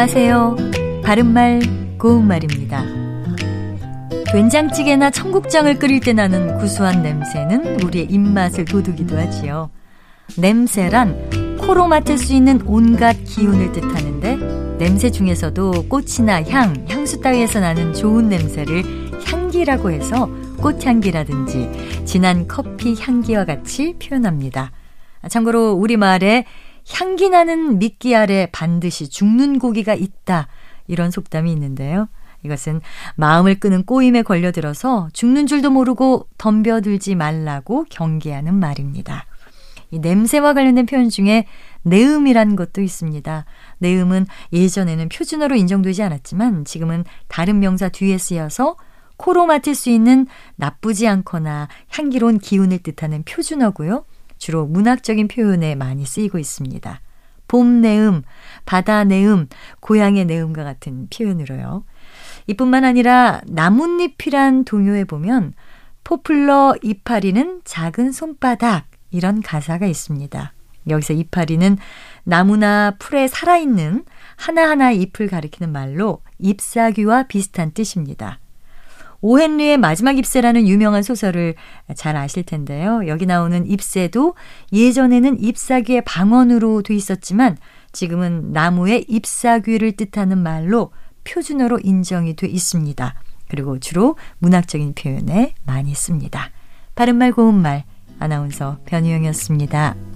안녕하세요. 바른말, 고운말입니다. 된장찌개나 청국장을 끓일 때 나는 구수한 냄새는 우리의 입맛을 돋우기도 하지요. 냄새란 코로 맡을 수 있는 온갖 기운을 뜻하는데 냄새 중에서도 꽃이나 향, 향수 따위에서 나는 좋은 냄새를 향기라고 해서 꽃향기라든지 진한 커피 향기와 같이 표현합니다. 참고로 우리말에 향기 나는 미끼 아래 반드시 죽는 고기가 있다. 이런 속담이 있는데요. 이것은 마음을 끄는 꼬임에 걸려들어서 죽는 줄도 모르고 덤벼들지 말라고 경계하는 말입니다. 이 냄새와 관련된 표현 중에 내음이라는 것도 있습니다. 내음은 예전에는 표준어로 인정되지 않았지만 지금은 다른 명사 뒤에 쓰여서 코로 맡을 수 있는 나쁘지 않거나 향기로운 기운을 뜻하는 표준어고요. 주로 문학적인 표현에 많이 쓰이고 있습니다. 봄 내음, 바다 내음, 고향의 내음과 같은 표현으로요. 이뿐만 아니라 나뭇잎이란 동요에 보면 포플러 이파리는 작은 손바닥 이런 가사가 있습니다. 여기서 이파리는 나무나 풀에 살아있는 하나하나의 잎을 가리키는 말로 잎사귀와 비슷한 뜻입니다. 오헨리의 마지막 잎새라는 유명한 소설을 잘 아실 텐데요. 여기 나오는 잎새도 예전에는 잎사귀의 방언으로 돼 있었지만 지금은 나무의 잎사귀를 뜻하는 말로 표준어로 인정이 돼 있습니다. 그리고 주로 문학적인 표현에 많이 씁니다. 바른말 고운말 아나운서 변희영이었습니다.